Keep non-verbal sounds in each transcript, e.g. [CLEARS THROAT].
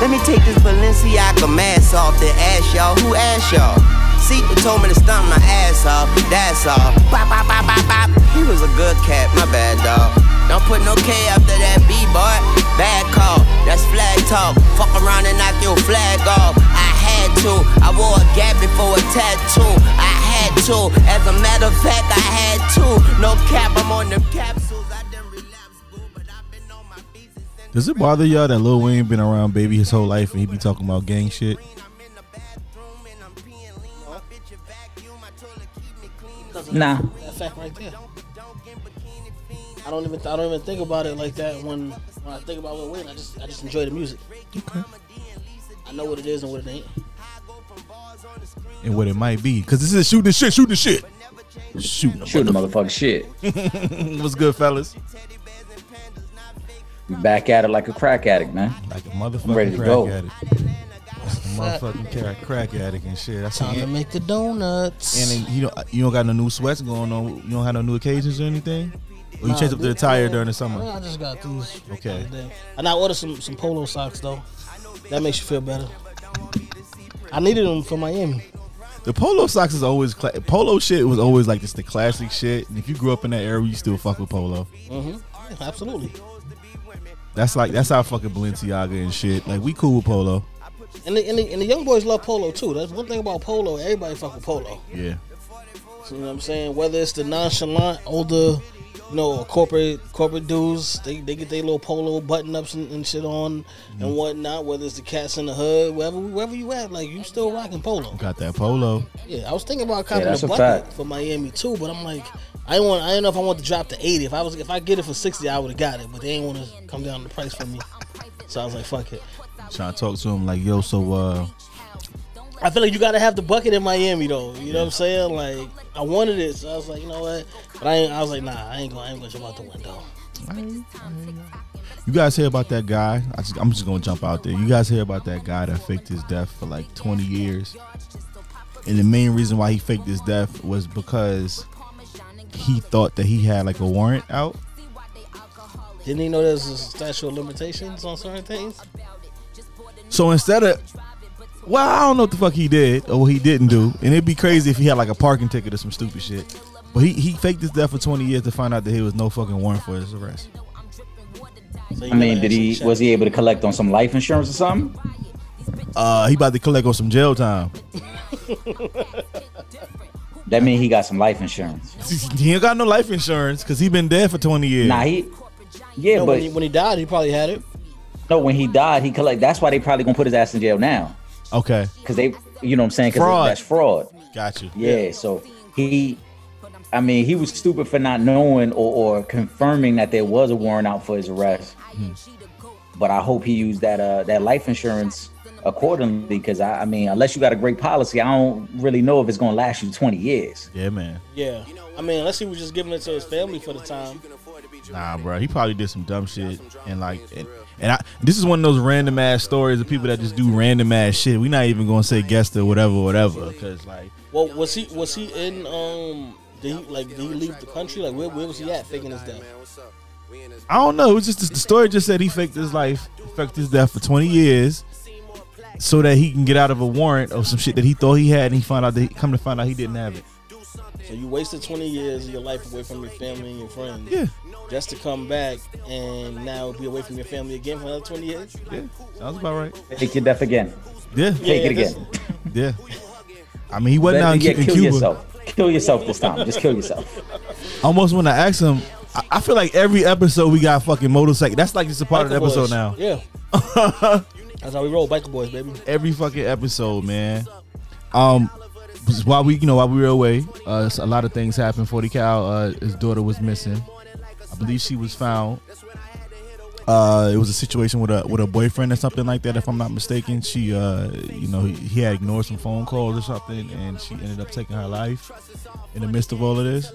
Let me take this Balenciaga mask off the ass, y'all. Who asked y'all? Sequel told me to stomp my ass off, that's all. Bop, bop, bop, bop, bop. He was a good cat, my bad dog. Don't put no K after that B, boy. Bad call, that's flag talk. Fuck around and knock your flag off. I had to, I wore a gap before a tattoo. I had to, as a matter of fact, I had to. No cap, I'm on them capsules. Does it bother y'all that Lil Wayne been around baby his whole life and he be talking about gang shit? Nah. That fact right there. I don't even I don't even think about it like that when when I think about Lil Wayne. I just I just enjoy the music. Okay. I know what it is and what it ain't. And what it might be. Cause this is shooting the shit, shooting the shit. Shooting the Shoot the motherfucking shit. [LAUGHS] What's good, fellas? We back at it like a crack addict, man. Like a motherfucking ready to crack go. addict. Like a motherfucking crack, crack addict and shit. I Time see to it. make the donuts. And then you don't you don't got no new sweats going on. You don't have no new occasions or anything. Or you Nah, changed up the attire during the summer. I just got these. Okay. And I ordered some some polo socks though. That makes you feel better. I needed them for Miami. The polo socks is always cla- polo shit was always like this the classic shit. And if you grew up in that era, you still fuck with polo. Mm-hmm. Yeah, absolutely. That's like that's our fucking Balenciaga and shit. Like we cool with polo. And the, and the and the young boys love polo too. That's one thing about polo. Everybody fuck with polo. Yeah. So, you know what I'm saying? Whether it's the nonchalant older, you know, corporate corporate dudes, they, they get their little polo button ups and, and shit on and mm. whatnot. Whether it's the cats in the hood, wherever wherever you at, like you still rocking polo. Got that polo. Yeah, I was thinking about copping that's a a bucket fact. for Miami too, but I'm like, I didn't want. I didn't know if I want to drop to eighty. If I was, if I get it for sixty, I would have got it. But they ain't want to come down the price for me. So I was like, fuck it. Trying to talk to him like, yo, so uh I feel like you gotta have the bucket in Miami though. You know what I'm saying? Like I wanted it, so I was like, you know what? But I ain't, I was like, nah, I ain't gonna, I ain't gonna jump out the window. you guys hear about that guy? I just, I'm just gonna jump out there. You guys hear about that guy that faked his death for like 20 years? And the main reason why he faked his death was because he thought that he had like a warrant out. Didn't he know there's a statute of limitations on certain things? So instead of, well, I don't know what the fuck he did or what he didn't do, and it'd be crazy if he had like a parking ticket or some stupid shit. But he, he faked his death for 20 years to find out that he was no fucking warrant for his arrest. So I mean, did he was he able to collect on some life insurance or something? Uh, he about to collect on some jail time. [LAUGHS] [LAUGHS] That mean he got some life insurance. He ain't got no life insurance because he been dead for 20 years. Nah, he yeah, No, but when, he, when he died, he probably had it. no, when he died, he collect. That's why they probably gonna put his ass in jail now, okay, because they, you know, what I'm saying, because Fraud. that's fraud. got you. Yeah, so he, I mean, he was stupid for not knowing or, or confirming that there was a warrant out for his arrest. But I hope he used that uh that life insurance accordingly, because I, I mean, unless you got a great policy, I don't really know if it's gonna last you 20 years. Yeah, man. Yeah. I mean, unless he was just giving it to his family for the time. Nah, bro. He probably did some dumb shit and like, and, and I. This is one of those random ass stories of people that just do random ass shit. We not even gonna say guest or whatever, whatever, because like, Well, was he was he in um? Did he like did he leave the country? Like where, where was he at faking his death? I don't know. It was just the story just said he faked his life, faked his death for 20 years, so that he can get out of a warrant or some shit that he thought he had, and he found out that he, come to find out he didn't have it. So you wasted twenty years of your life away from your family and your friends. Yeah. Just to come back and now be away from your family again for another twenty years. Yeah, sounds about right. Take your death again. Yeah, Take it again. [LAUGHS] yeah. I mean, he wasn't out in, yeah, in kill Cuba. yourself. Kill yourself this time. Just kill yourself. [LAUGHS] almost when I asked him, I, I feel like every episode we got fucking motorcycle. That's like just a part of the episode boys. now. Yeah. [LAUGHS] That's how we roll, biker boys, baby. Every fucking episode, man. Um, while we, you know, while we were away, uh, a lot of things happened. Forty Cal, uh, his daughter was missing. I believe she was found. Uh, it was a situation with a with a boyfriend or something like that, if I'm not mistaken. She, uh, you know, he, he had ignored some phone calls or something, and she ended up taking her life in the midst of all of this.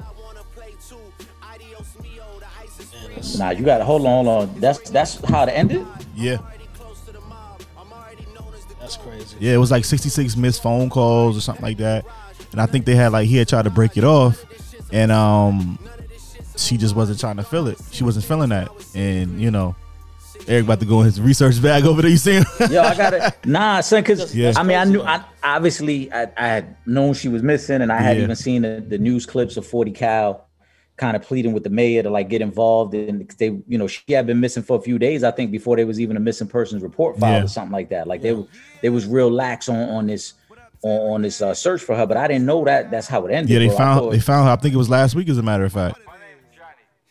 Nah, you got to hold on, hold on. That's that's how it ended. Yeah. That's crazy. Yeah, it was like 66 missed phone calls or something like that. And I think they had like he had tried to break it off and um she just wasn't trying to feel it. She wasn't feeling that. And you know, Eric about to go in his research bag over there. You see him? Yo, I got it. [LAUGHS] nah, son. Because Yeah. I mean, I knew. I obviously I, I had known she was missing, and I had Yeah. even seen the, the news clips of Forty Cal kind of pleading with the mayor to like get involved. And they, you know, she had been missing for a few days. I think before there was even a missing persons report filed Yeah. or something like that. Like they were, they was real lax on on this on, on this uh, search for her. But I didn't know that that's how it ended. yeah, they bro. Found thought- they found her. I think it was last week, as a matter of fact.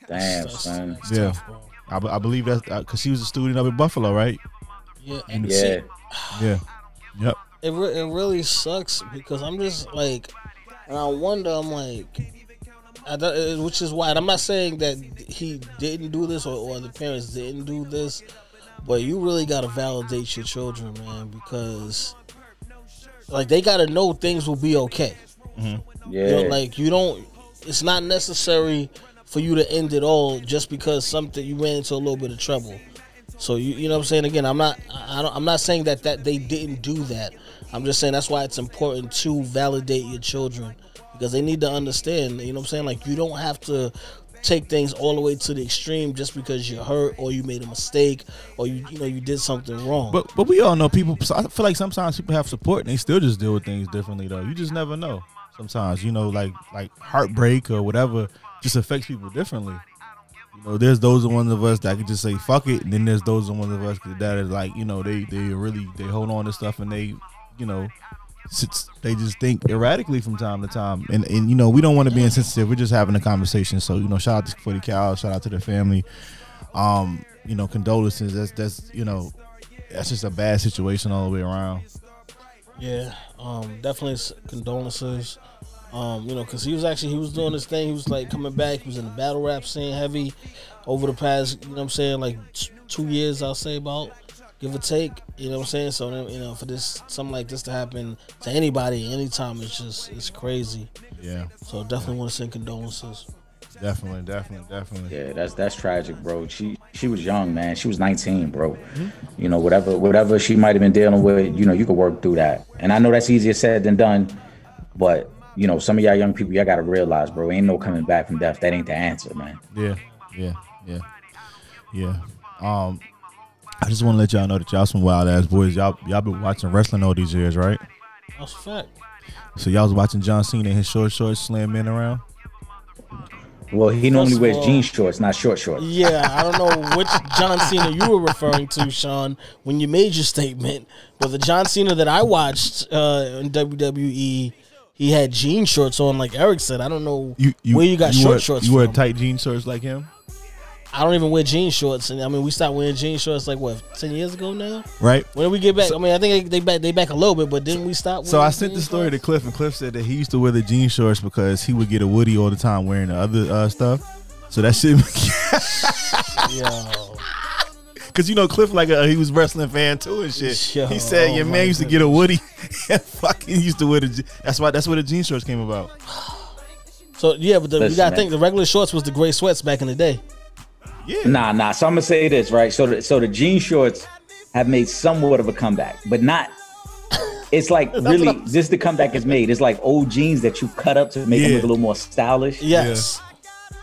Damn, son. Yeah, tough. I, I believe that's because she was a student up in Buffalo, right? Yeah, and Yeah. see, Yeah. Yep. it re- it really sucks because I'm just like, and I wonder. I'm like, I don't, uh, which is why and I'm not saying that he didn't do this or, or the parents didn't do this, but you really got to validate your children, man, because like they got to know things will be okay. Yeah. You know, like you don't. It's not necessary for you to end it all just because something you ran into a little bit of trouble. So you you know what I'm saying again. I'm not I don't, I'm not saying that that they didn't do that. I'm just saying that's why it's important to validate your children because they need to understand. You know what I'm saying? Like you don't have to take things all the way to the extreme just because you're hurt or you made a mistake or you you know you did something wrong. But but we all know people. I feel like sometimes people have support and they still just deal with things differently though. You just never know. Sometimes you know like like heartbreak or whatever just affects people differently. You know, there's those ones of us that can just say fuck it, and then there's those ones of us that are like you know they they really they hold on to stuff and they you know sits, they just think erratically from time to time. And and you know we don't want to be insensitive. We're just having a conversation. So you know shout out to Forty Cal, shout out to their family. Um, you know condolences. That's that's you know that's just a bad situation all the way around. Yeah, um, definitely condolences. Um, you know, because he was actually he was doing this thing. He was like coming back. He was in the battle rap scene heavy over the past. You know, what I'm saying like t- two years. I'll say about give or take. You know what I'm saying. So you know, for this something like this to happen to anybody anytime, it's just it's crazy. Yeah, So definitely want to send condolences. definitely, definitely, definitely. Yeah, that's that's tragic, bro. She she was young, man. She was 19, bro. You know, whatever whatever she might have been dealing with, you know, you could work through that. And I know that's easier said than done, but you know, some of y'all young people, y'all gotta realize, bro, ain't no coming back from death. That ain't the answer, man. Yeah, yeah, yeah, yeah. Um, I just want to let y'all know that y'all some wild ass boys. Y'all y'all been watching wrestling all these years, right? That's a fact. So y'all was watching John Cena in his short shorts slam men around. Well, he normally wears all- jean shorts, not short shorts. Yeah, I don't know [LAUGHS] which John Cena you were referring to, Sean, when you made your statement. But the John Cena that I watched uh, in WWE, he had jean shorts on, like Eric said. I don't know You, you where you got you short wear, shorts You wear from. tight jean shorts like him, I don't even wear jean shorts, and I mean we stopped wearing jean shorts like what ten years ago now. right? When did we get back? I mean I think they back they back a little bit, but didn't we stop? So I sent the story to? Cliff, and Cliff said that he used to wear the jean shorts because he would get a Woody all the time wearing the other uh, stuff. So that shit, [LAUGHS] Yo, because you know Cliff like a, he was wrestling fan too and shit. Yo, he said oh your my man used to get a Woody, [LAUGHS] and fucking used to wear the. That's why that's where the jean shorts came about. so yeah, but the, you gotta man. think the regular shorts was the gray sweats back in the day. Yeah, Nah, nah. So I'm gonna say this, right? So the, so the jean shorts have made somewhat of a comeback, but not. [LAUGHS] It's like really this the comeback is made. It's like old jeans that you cut up to make them look a little more stylish. Yes.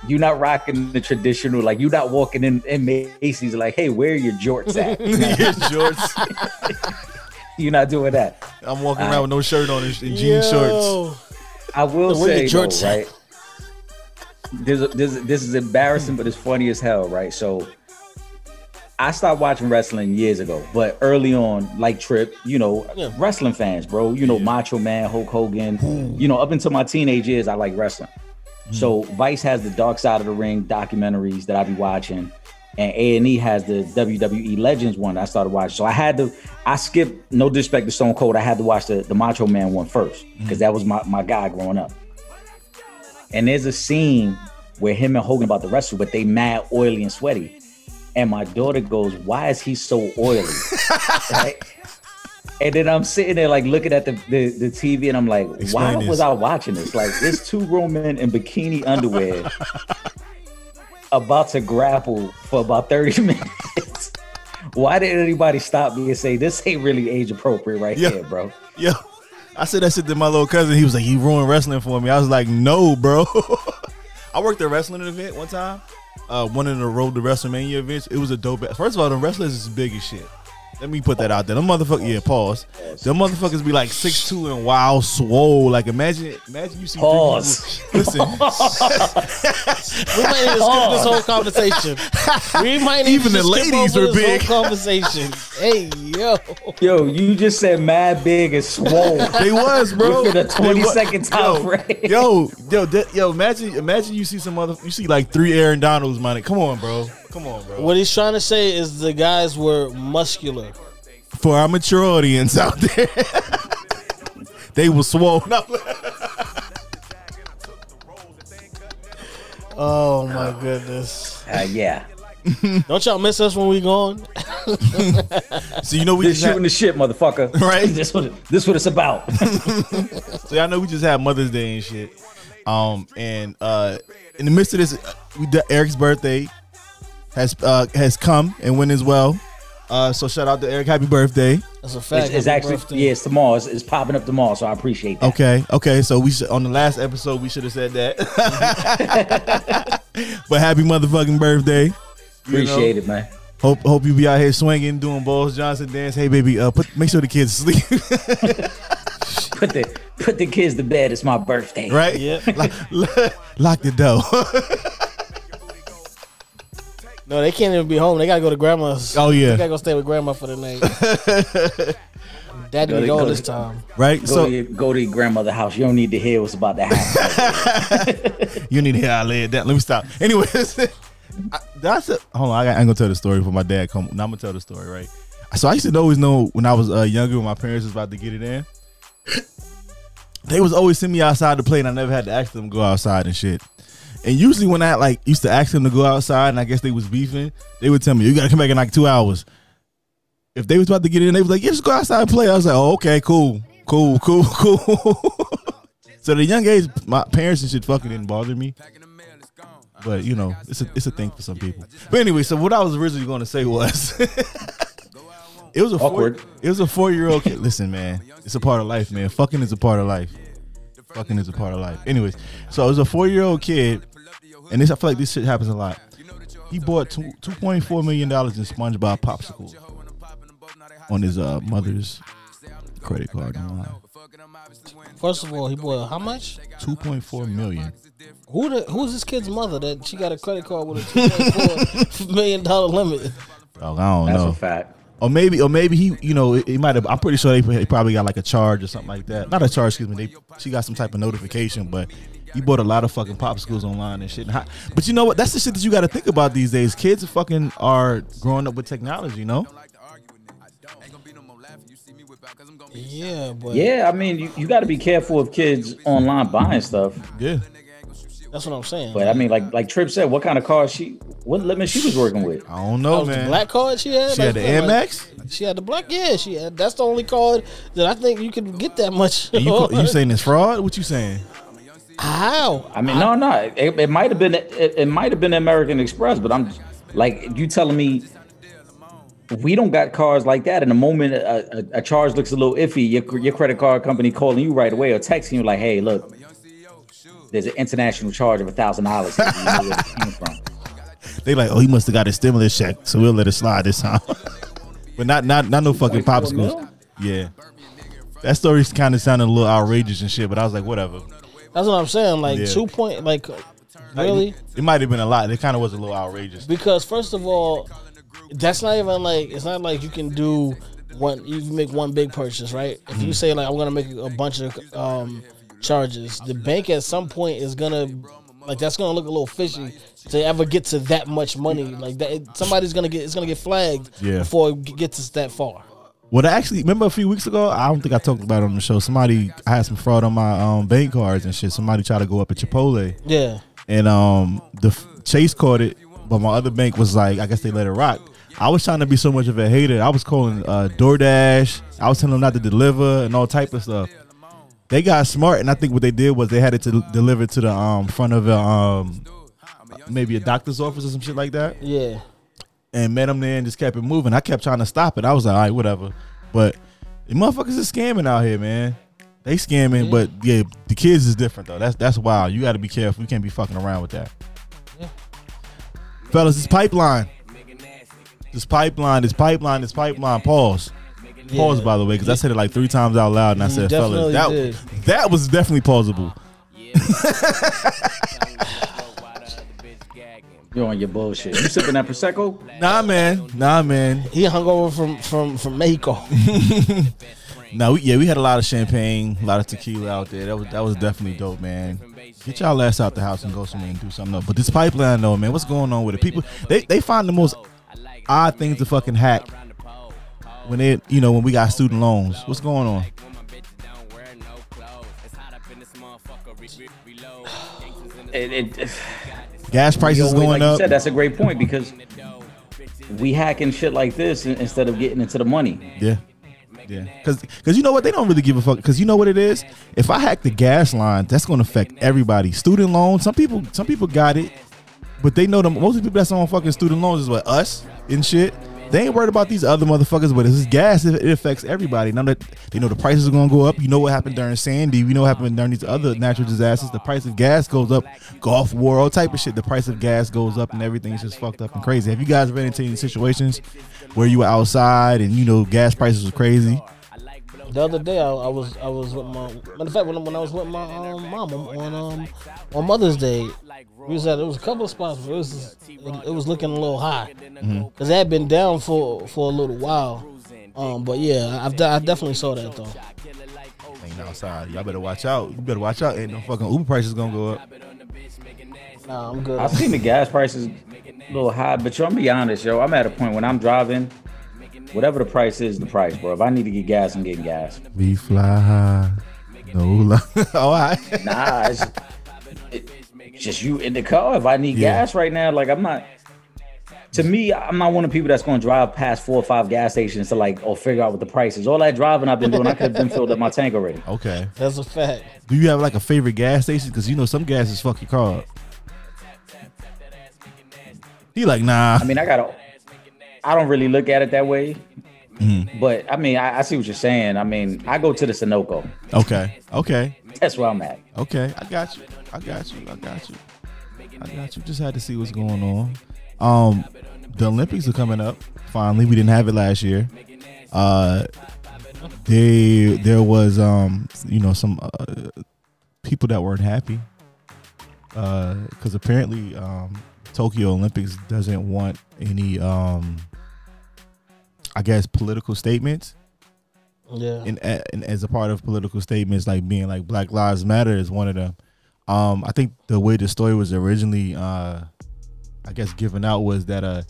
You're not rocking the traditional, like you're not walking in, in Macy's like, hey, where are your jorts at? [LAUGHS] yeah, shorts. [LAUGHS] you're not doing that. I'm walking uh, around with no shirt on and, and jean shorts. I will Where say though, jorts This, this this is embarrassing, but it's funny as hell, right? So I stopped watching wrestling years ago, but early on, like Trip, you know, Yeah. wrestling fans, bro. You know, Macho Man, Hulk Hogan. Hmm. You know, up until my teenage years, I like wrestling. Hmm. So Vice has the Dark Side of the Ring documentaries that I be watching, and A and E has the WWE Legends one that I started watching. So I had to, I skipped. No disrespect to Stone Cold, I had to watch the, the Macho Man one first because hmm. that was my my guy growing up. And there's a scene where him and Hogan about to wrestle, but they mad oily and sweaty. And my daughter goes, "Why is he so oily?" [LAUGHS] right? And then I'm sitting there like looking at the, the, the TV and I'm like, Explain why this. was I watching this? Like, it's two grown men in bikini underwear [LAUGHS] about to grapple for about 30 [LAUGHS] minutes. Why did anybody stop me and say this ain't really age appropriate right Yeah. here, bro? Yo, I said that shit to my little cousin. He was like, "You ruined wrestling for me." I was like, "No, bro." [LAUGHS] I worked a wrestling event one time, uh, one of the road to WrestleMania events. It was a dope. First of all, the wrestlers is big as shit. Let me put that out there. Them motherfuckers, yeah, pause. Them motherfuckers be like six two and wild swole. Like imagine, imagine you see. Pause. people- Listen, [LAUGHS] We might need to skip this whole conversation. We might need Even to the skip ladies over were this big. Whole conversation. Hey yo, Yo, you just said mad big and swole. they was, bro. Within a They 20 wa- second time yo, frame. Yo, yo, that, yo, imagine, imagine you see some other, you see like three Aaron Donalds, man. Come on, bro. Come on, bro. what he's trying to say is the guys were muscular. For our mature audience out there, [LAUGHS] they were swollen No, [LAUGHS] Oh my goodness! Uh, yeah. Don't y'all miss us when we gone? [LAUGHS] so you know we Just just had, shooting the shit, motherfucker. Right. This what this what it's about. so y'all know we just had Mother's Day and shit. Um, and uh, in the midst of this, uh, we did Eric's birthday has uh has come and went as well. Uh, so shout out to Eric, happy birthday. That's a fact. It's, it's actually birthday. yeah, it's tomorrow. It's, it's popping up tomorrow, so I appreciate that. Okay, okay. So we should on the last episode we should have said that. [LAUGHS] but happy motherfucking birthday. Appreciate it, man. Hope hope you be out here swinging, doing Balls Johnson dance. Hey baby, uh, put make sure the kids sleep. [LAUGHS] Put the put the kids to bed. It's my birthday. right? Yeah. Lock, lock the door. [LAUGHS] No, they can't even be home. They gotta go to grandma's. oh yeah, They yeah, gotta go stay with grandma for the night. [LAUGHS] Daddy Go be to- go this time. right. Go, so to your, go to your grandmother's house. You don't need to hear what's about to happen. [LAUGHS] you need to hear I lay it down. Let me stop. Anyways, [LAUGHS] I, that's it. Hold on, I, got, I ain't gonna tell the story before my dad come. Now I'm gonna tell the story, right? So I used to always know when I was uh, younger, when my parents was about to get it in. [COUGHS] They was always send me outside to play, and I never had to ask them to go outside and shit. And usually when I like used to ask them to go outside, and I guess they was beefing, they would tell me, "You gotta come back in like two hours." If they was about to get in, they was like, "Yeah, just go outside and play." I was like, "Oh, okay, cool, cool, cool, [LAUGHS] cool." so the young age, my parents and shit fucking didn't bother me. But you know, it's a it's a thing for some people. But anyway, so what I was originally going to say was, it was a Awkward. Four, it was a four year old kid. Listen, man, it's a part of life, man. Fucking is a part of life. Fucking is a part of life. Anyways, so it was a four year old kid, and this I feel like this shit happens a lot. He bought two two point four million dollars in SpongeBob popsicle on his uh, mother's credit card online. First of all, he bought how much? Two point four million. Who the who's this kid's mother that she got a credit card with a two point four [LAUGHS] million dollar limit? Oh, I don't That's know. That's a fact. Or maybe, or maybe he, you know, he might have. I'm pretty sure they, he probably got like a charge or something like that. Not a charge, excuse me. They, she got some type of notification, but he bought a lot of fucking popsicles online and shit. And how- But you know what? That's the shit that you got to think about these days. Kids fucking are growing up with technology, you know. Yeah, but Yeah, I mean, you, you got to be careful of kids online buying stuff. Yeah. that's what I'm saying. But I mean, like like Trip said, what kind of car she, what limit she was working with? I don't know, was the man. black card she had. she had the Like, Air like, She had the black. Yeah, she had. That's the only card that I think you can get that much. You, you saying it's fraud? What you saying? How? I mean, no, no, it, it might have been it, it might have been American Express, but I'm like you telling me we don't got cars like that. In the moment a, a, a charge looks a little iffy, your your credit card company calling you right away or texting you like, "Hey, look, there's an international charge of a thousand dollars." You know where it came from. [LAUGHS] They like, oh, he must have got a stimulus check, so we'll let it slide this time. [LAUGHS] but not, not, not no fucking 24 popsicles. mil? Yeah. That story kind of sounded a little outrageous and shit, but I was like, whatever. That's what I'm saying. Like Yeah. two point. Like really? It might have been a lot. It kind of was a little outrageous. Because first of all, that's not even like it's not like you can do one. You can make one big purchase, right? If Mm-hmm. you say like I'm gonna make a bunch of um, charges, the bank at some point is gonna like that's gonna look a little fishy to ever get to that much money. Like that, it- somebody's gonna get it's gonna get flagged Yeah. before it g- gets us that far. Well, I actually remember a few weeks ago. I don't think I talked about it on the show. Somebody I had some fraud on my um, bank cards and shit. Somebody tried to go up at Chipotle, Yeah, and um, the f- Chase caught it, but my other bank was like, I guess they let it rock. I was trying to be so much of a hater. I was calling uh, DoorDash. I was telling them not to deliver and all type of stuff. They got smart, and I think what they did was they had it to deliver to the um, front of a um, maybe a doctor's office or some shit like that. yeah. And met him there and just kept it moving. I kept trying to stop it. I was like, all right, whatever. But the motherfuckers is scamming out here, man. They scamming, Yeah. but yeah, the kids is different though. That's that's wild. You got to be careful. You can't be fucking around with that. Yeah. fellas, this pipeline. This pipeline, this pipeline, this pipeline. Pause. Pause, Yeah. by the way, because I said it like three times out loud, and I mm, said, fellas, that did. that was definitely pausable. [LAUGHS] [LAUGHS] You're on your bullshit. You sipping that prosecco? Nah, man. Nah, man. He hung over from from from Mexico. [LAUGHS] No, we, yeah, we had a lot of champagne, a lot of tequila out there. That was that was definitely dope, man. Get y'all ass out the house and go somewhere and do something else. But this pipeline, though, man, what's going on with it? People, they they find the most odd things to fucking hack when they, you know, when we got student loans. What's going on? [SIGHS] It, it, Gas prices wait, going like you up. said, that's a great point because we hacking shit like this instead of getting into the money. Yeah. Yeah. Cause, Cause you know what? They don't really give a fuck. Cause you know what it is? If I hack the gas line, that's gonna affect everybody. Student loans, some people some people got it, but they know the most of the people that's on fucking student loans is what us and shit. They ain't worried about these other motherfuckers, but it's gas, it, affects everybody. Now that they know the prices are gonna go up, you know what happened during Sandy, we know what happened during these other natural disasters. The price of gas goes up, Gulf War, all type of shit. The price of gas goes up and everything's just fucked up and crazy. Have you guys been into any situations where you were outside and you know gas prices were crazy? The other day, I, I was I was with my matter of fact when, when I was with my um, mom on um on Mother's Day, we was at it was a couple of spots where it was it, it was looking a little high because it had been down for for a little while. Um, but yeah, I've I definitely saw that though. Ain't outside. Y'all better watch out. You better watch out. Ain't no fucking Uber prices gonna go up. Nah, I'm good. I've seen the gas prices a little high, but yo, I'm be honest, yo. I'm at a point when I'm driving, whatever the price is, the price, bro. If I need to get gas, I'm getting gas. We fly high. No lie. All right. Nah, it's, it, just you in the car. If I need Yeah. gas right now, like I'm not. To me, I'm not one of the people that's going to drive past four or five gas stations to like or figure out what the price is. All that driving I've been doing, I could have been filled up my tank already. Okay. That's a fact. Do you have like a favorite gas station? Because you know some gases fuck your car. He like nah. I mean, I gotta. I don't really look at it that way, Mm-hmm. but I mean, I, I see what you're saying. I mean, I go to the Sunoco. Okay. Okay. That's where I'm at. Okay. I got you. I got you. I got you. I got you. Just had to see what's going on. Um, the Olympics are coming up. Finally, we didn't have it last year. Uh, they there was um you know some uh, people that weren't happy because apparently um Tokyo Olympics doesn't want any um I guess political statements Yeah. and, and as a part of political statements like being like Black Lives Matter is one of them. Um, I think the way the story was originally, uh, I guess, given out was that uh,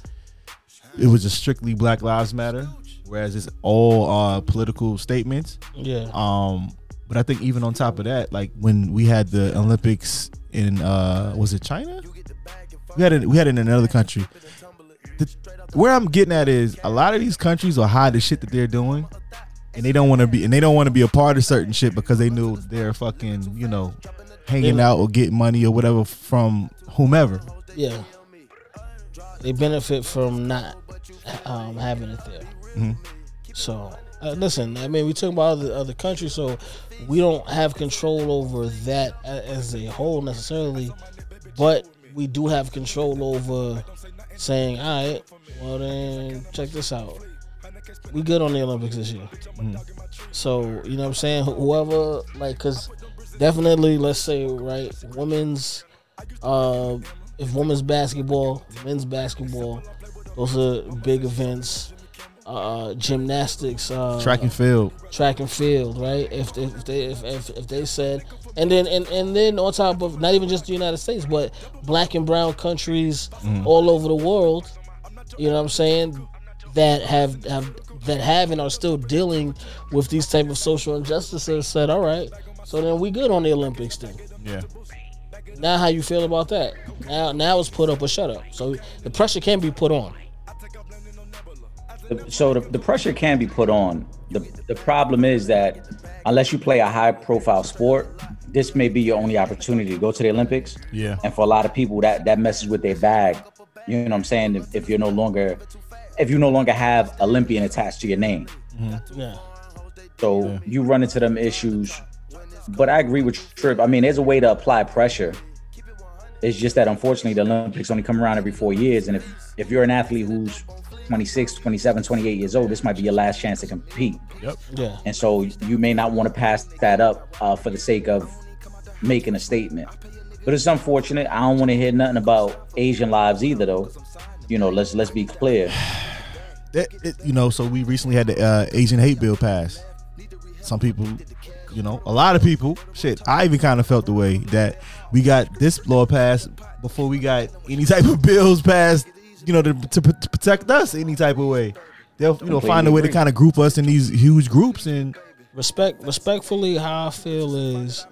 it was just strictly Black Lives Matter, whereas it's all uh, political statements. Yeah. Um, but I think even on top of that, like when we had the Olympics in uh, was it China? We had it. We had it in another country. Where I'm getting at is a lot of these countries will hide the shit that they're doing, and they don't want to be and they don't want to be a part of certain shit because they knew they're fucking you know hanging out or getting money or whatever from whomever. Yeah. They benefit from not um, having it there. Mhm. So, uh, listen, I mean, we talk about other, other countries, so we don't have control over that as a whole necessarily, but we do have control over saying, all right, well, then check this out. We good on the Olympics this year. So, you know what I'm saying? Whoever, like, because definitely, let's say, right, women's uh, if women's basketball, men's basketball, those are big events. Uh, gymnastics, uh, Track and field. track and field, right? If they, if they if, if, if they said, and then and, and then on top of not even just the United States, but black and brown countries all over the world, you know what I'm saying? That have have that have and are still dealing with these type of social injustices. Said, all right, so then we good on the Olympics then. Yeah. Now, how you feel about that? Now, now it's put up or shut up. So the pressure can be put on. So the, the pressure can be put on. The the problem is that unless you play a high profile sport, this may be your only opportunity to go to the Olympics. Yeah. And for a lot of people, that that messes with their bag. You know what I'm saying? If, if you're no longer, if you no longer have Olympian attached to your name, Yeah, so Yeah. you run into them issues. But I agree with Trip. I mean, there's a way to apply pressure It's just that unfortunately the Olympics only come around every four years. And if if you're an athlete who's 26, 27, 28 years old, this might be your last chance to compete. Yep. Yeah. And so you may not want to pass that up uh, for the sake of making a statement. But it's unfortunate. I don't want to hear nothing about Asian lives either, though. You know, let's let's be clear. [SIGHS] It, it, you know, so we recently had the uh, Asian hate bill passed. Some people, you know, a lot of people, shit, I even kind of felt the way that we got this law passed before we got any type of bills passed, you know, to, to, to protect us any type of way. They'll, you know, find a way to kind of group us in these huge groups and respect respectfully how I feel is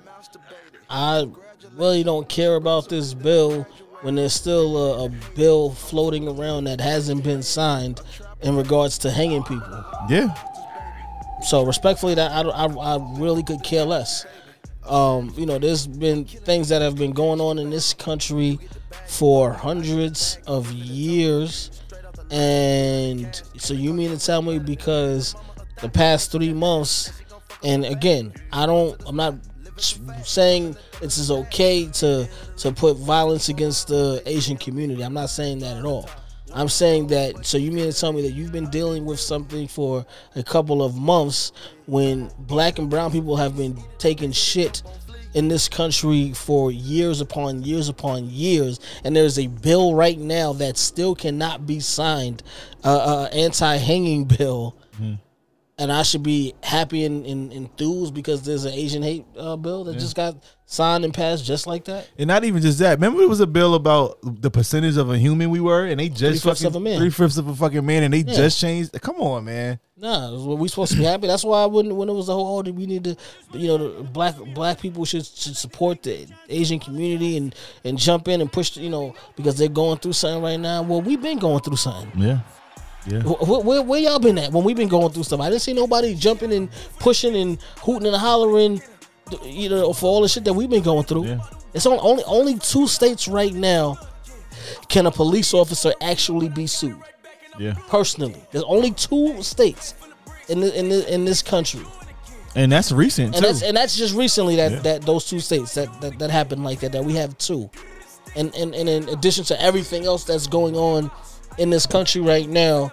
I really don't care about this bill when there's still a, a bill floating around that hasn't been signed in regards to hanging people. yeah, So respectfully, that I, I, I really could care less. Um, you know, there's been things that have been going on in this country for hundreds of years, and so you mean to tell me because the past three months, and again, I don't, I'm not saying this is okay to to put violence against the Asian community. I'm not saying that at all. I'm saying that. So you mean to tell me that you've been dealing with something for a couple of months when black and brown people have been taking shit in this country for years upon years upon years, and there's a bill right now that still cannot be signed, uh, uh, anti-hanging bill, and I should be happy and, and enthused because there's an Asian hate uh, bill that just got signed and passed just like that. and not even just that. Remember, it was a bill about the percentage of a human we were, and they just fucking of a man. three fifths of a fucking man, and they Yeah. just changed. Come on, man. Nah, were we supposed to be happy? That's why I wouldn't. When it was the whole, oh, we need to, you know, the black black people should should support the Asian community and and jump in and push, you know, because they're going through something right now. Well, we've been going through something. Yeah, yeah. Where, where, where y'all been at when we've been going through stuff? I didn't see nobody jumping and pushing and hooting and hollering, you know, for all the shit that we've been going through. Yeah. It's on, only only two states right now can a police officer actually be sued Yeah, personally. There's only two states in the, in the, in this country, and that's recent and too. that's and that's just recently that Yeah. that those two states that, that that happened like that. That we have two, and and and in addition to everything else that's going on in this country right now,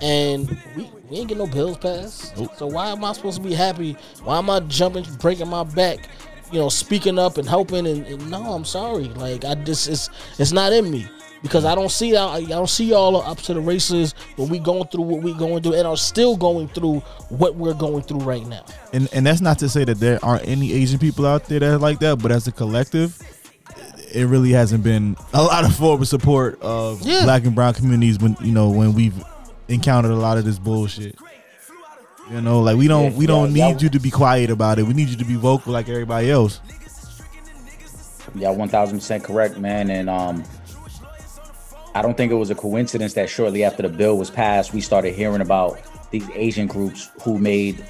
and we, we ain't get no bills passed. Nope. So why am I supposed to be happy? Why am I jumping, breaking my back? You know, speaking up and helping, and, and no, I'm sorry. Like I just, it's it's not in me because I don't see that. I don't see y'all up to the races when we going through what we going through, and are still going through what we're going through right now. and and that's not to say that there aren't any Asian people out there that are like that, but as a collective, it really hasn't been a lot of forward support of Yeah. black and brown communities when you know when we've encountered a lot of this bullshit. You know, like we don't we don't yeah, need y'all- you to be quiet about it. We need you to be vocal like everybody else. Yeah, one thousand percent correct, man. And um, I don't think it was a coincidence that shortly after the bill was passed, we started hearing about these Asian groups who made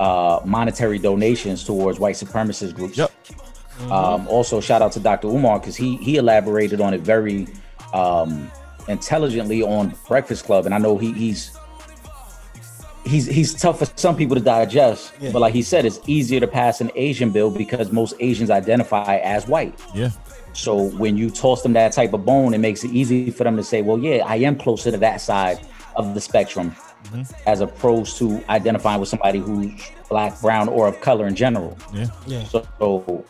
uh, monetary donations towards white supremacist groups. Yep. Um, also, shout out to Dr. Umar because he he elaborated on it very um, intelligently on Breakfast Club, and I know he, he's he's he's tough for some people to digest. Yeah. But like he said, it's easier to pass an Asian bill because most Asians identify as white. Yeah. So when you toss them that type of bone, it makes it easy for them to say, "Well, yeah, I am closer to that side of the spectrum," as opposed to identifying with somebody who's black, brown, or of color in general. Yeah. Yeah. So, so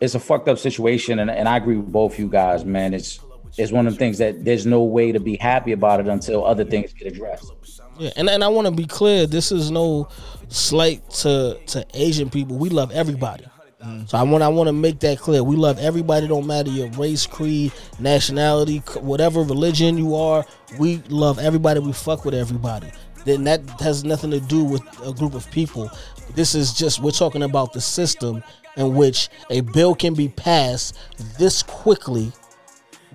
it's a fucked up situation, and, and I agree with both you guys, man. It's it's one of the things that there's no way to be happy about it until other things get addressed. Yeah, and and I want to be clear. This is no slight to to Asian people. We love everybody. Mm. So I want I want to make that clear. We love everybody. Don't matter your race, creed, nationality, whatever religion you are. We love everybody. We fuck with everybody. Then that has nothing to do with a group of people. This is just we're talking about the system in which a bill can be passed this quickly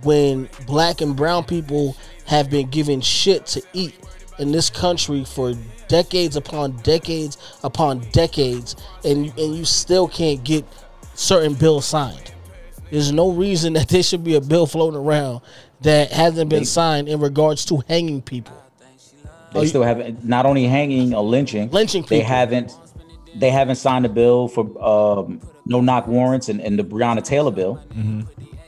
when black and brown people have been given shit to eat in this country for decades upon decades upon decades and and you still can't get certain bills signed. There's no reason [LAUGHS] that there should be a bill floating around that hasn't been signed in regards to hanging people. They still haven't not only hanging or lynching, Lynching They haven't they haven't signed a bill for um, no knock warrants and, and the Breonna Taylor bill.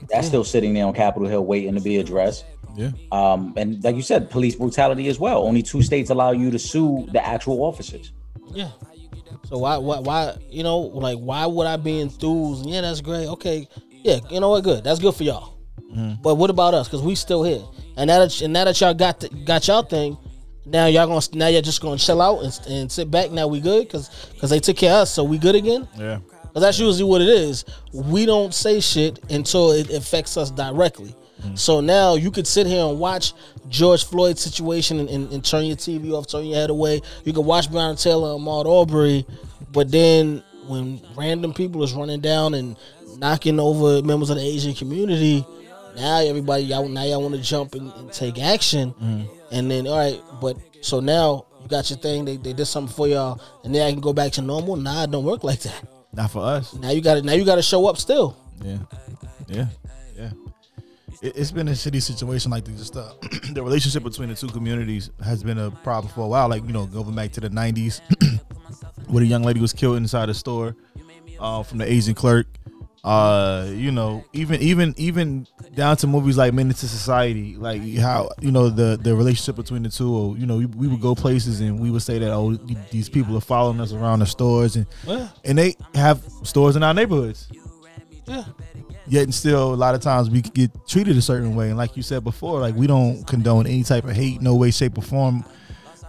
That's still sitting there on Capitol Hill waiting to be addressed. Yeah. Um, and like you said, police brutality as well. Only two states allow you to sue the actual officers. Yeah. So why, why, why, you know, like, why would I be enthused? Yeah, that's great. Okay, yeah, you know what? Good. That's good for y'all. But what about us? Because we still here. And now that and now that y'all got the, got y'all thing, now y'all gonna now y'all just gonna chill out and, and sit back. Now we good because because they took care of us, so we good again. Yeah. Because that's usually what it is. We don't say shit until it affects us directly. Mm-hmm. So now you could sit here and watch George Floyd's situation and, and, and turn your TV off, turn your head away. You could watch Breonna Taylor and Ahmaud Arbery, but then when random people is running down and knocking over members of the Asian community, now everybody y'all now y'all want to jump and, and take action, and then all right, but so now you got your thing. They, they did something for y'all, and then I can go back to normal. Nah, it don't work like that. Not for us. Now you got to now you got to show up still. Yeah. Yeah. Yeah. it, it's been a shitty situation like this. Just uh, [CLEARS THROAT] the relationship between the two communities has been a problem for a while. Like you know, going back to the '90s, [CLEARS THROAT] where the young lady was killed inside a store uh, from the Asian clerk. Uh, you know, even even even down to movies like Menace to Society, like how you know the the relationship between the two. Or, you know, we, we would go places and we would say that oh these people are following us around the stores and Yeah. and they have stores in our neighborhoods. Yeah. Yet and still, a lot of times we get treated a certain way. And like you said before, like we don't condone any type of hate, no way, shape, or form,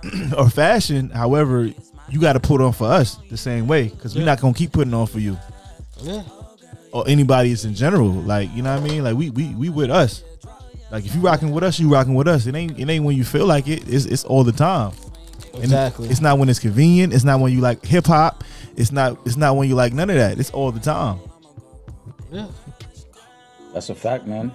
[CLEARS THROAT] or fashion. However, you got to put on for us the same way because we're not gonna keep putting on for you Yeah. Or anybody else in general. Like you know what I mean? Like we we we with us. Like if you rocking with us, you rocking with us. It ain't it ain't when you feel like it. It's it's all the time. And Exactly. It's not when it's convenient. It's not when you like hip hop. It's not it's not when you like none of that. It's all the time. yeah. That's a fact, man.